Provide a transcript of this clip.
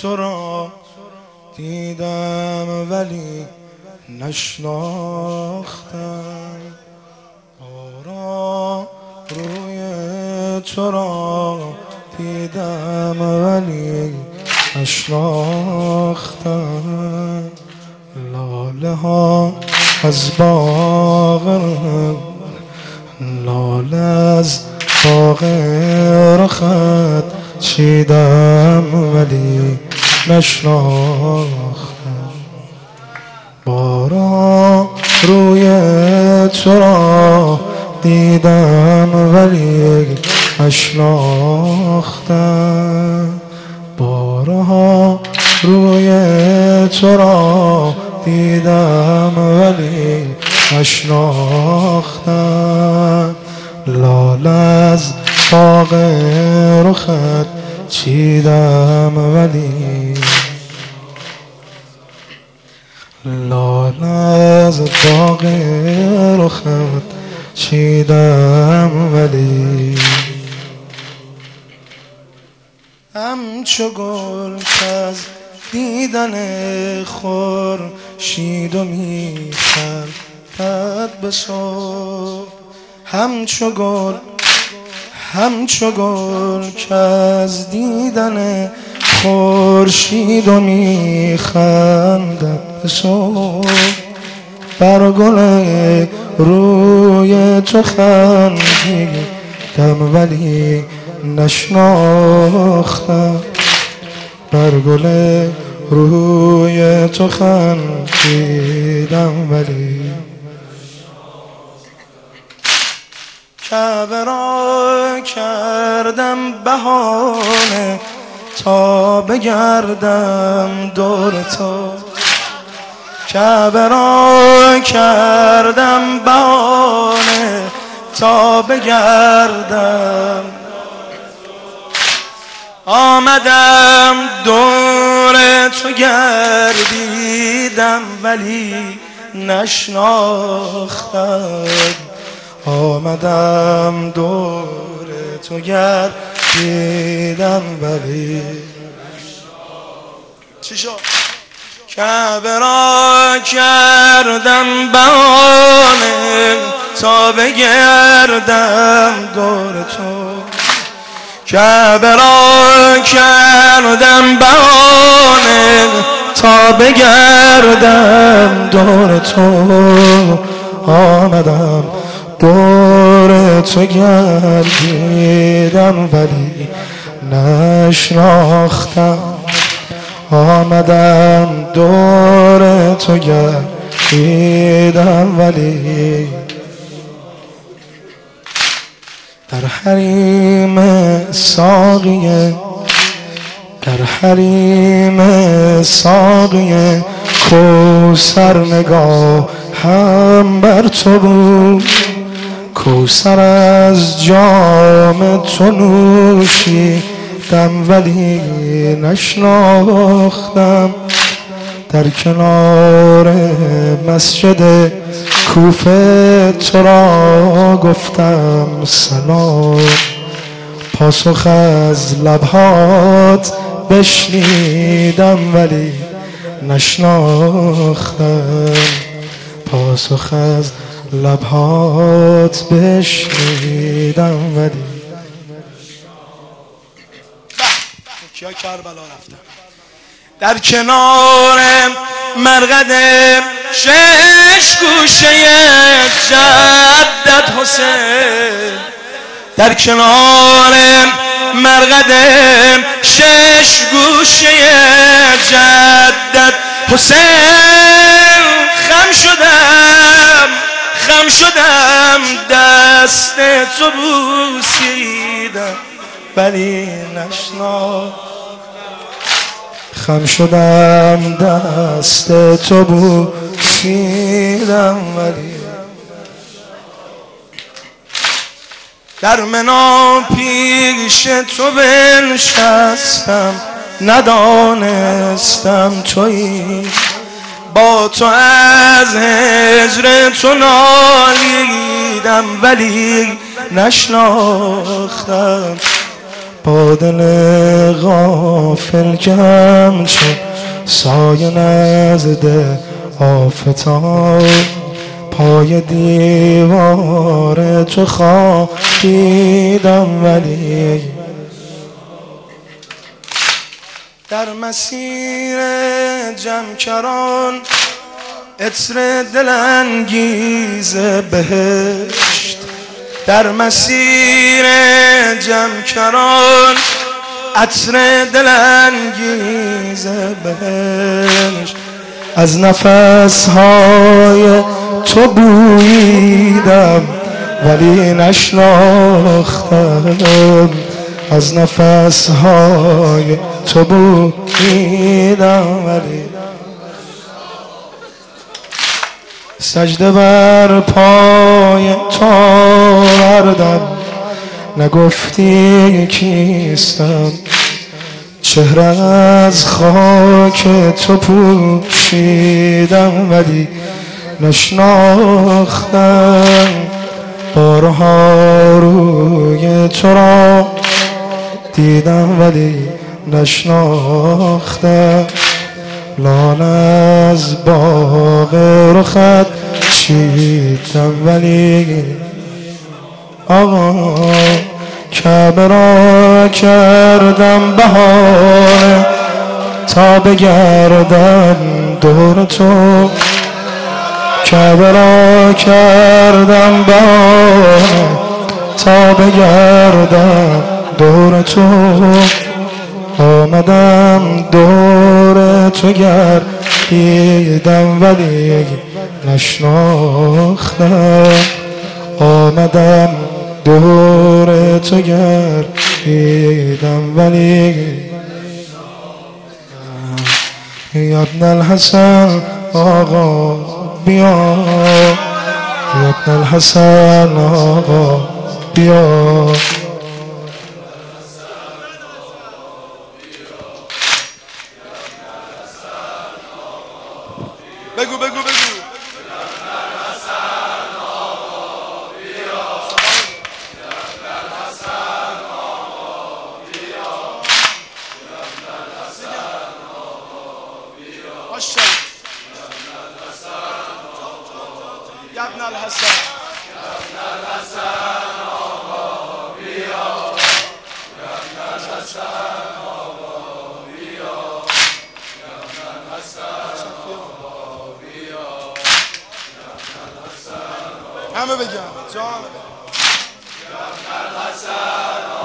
تو را دیدم ولی نشناختم. بارا روی تو را دیدم ولی نشناختم. لاله ها از باغ لاله از باغ رخت. چیدم ولی نشناختم. بارا روی تو را دیدم ولی نشناختم. بارها روی تو را دیدم ولی نشناختم. لال از باغ رخت چیدم ولی لال از باغ رخت چیدم ولی همچو گل از دیدن خور شید و می‌خرد به صبح همچو گل همچو گل که از دیدن خورشید و میخندد به صبح. بر گل روی تو خندیدم ولی نشناختم. بر گل روی تو خندیدم ولی کعبه را کردم بهانه تا بگردم دور تو. کعبه را کردم بهانه تا بگردم. آمدم دور تو گردیدم ولی نشناختم. آمدم دور تو گردیدم ولی چی شد؟ کعبه را کردم بانه تا بگردم دور تو کعبه را کردم بانه تا بگردم دور تو آمدم دور تو گردیدم ولی نشناختم. آمدم دور تو گردیدم ولی در حریم ساقیه در حریم ساقیه کوسر نگاه هم بر تو بود. کوسر از جام تو نوشیدم ولی نشناختم. در کنار مسجد کوفه تو را گفتم سلام. پاسخ از لبهات بشنیدم ولی نشناختم. پاسخ از لبهات بشنیدم ولی کیا کربلا رفتن در کنار مرقد شش گوشه جدت حسین. در کنار مرقد شش گوشه جدت حسین. خم شدم. خم شدم دست تو بوسیدم ولی نشنا. خم شدم دست تو بوسیدم ولی در منا پیش تو بنشستم ندانستم تویی. با تو از هجر تو نالیدم ولی نشناختم. با دل غافل کم شد سایه نزده آفتاب. پای دیوار تو خوابیدم ولی در مسیر جمکران اطر دلانگیز بهشت. در مسیر جمکران عطر دلانگیز بهشت. از نفس های تو بویدم ولی نشناختم. از نفس های تو بویدم ولی سجده بر پای تو بردم. نگفتی کیستم؟ چهره از خاک تو پوشیدم ولی نشناختم. بارها روی تو را دیدم ولی نشناختم لال از باغ رخت چیدم ولی آقا کعبه را کردم بهانه تا بگردم دور تو. کعبه را کردم بهانه تا بگردم دور تو آمدم دور تو گردیدم ولی نشناختم. آمدم دور تو گردیدم ولی یادن الحسن آقا بیا. یادن الحسن آقا بیا. همه بگم. جان. حسن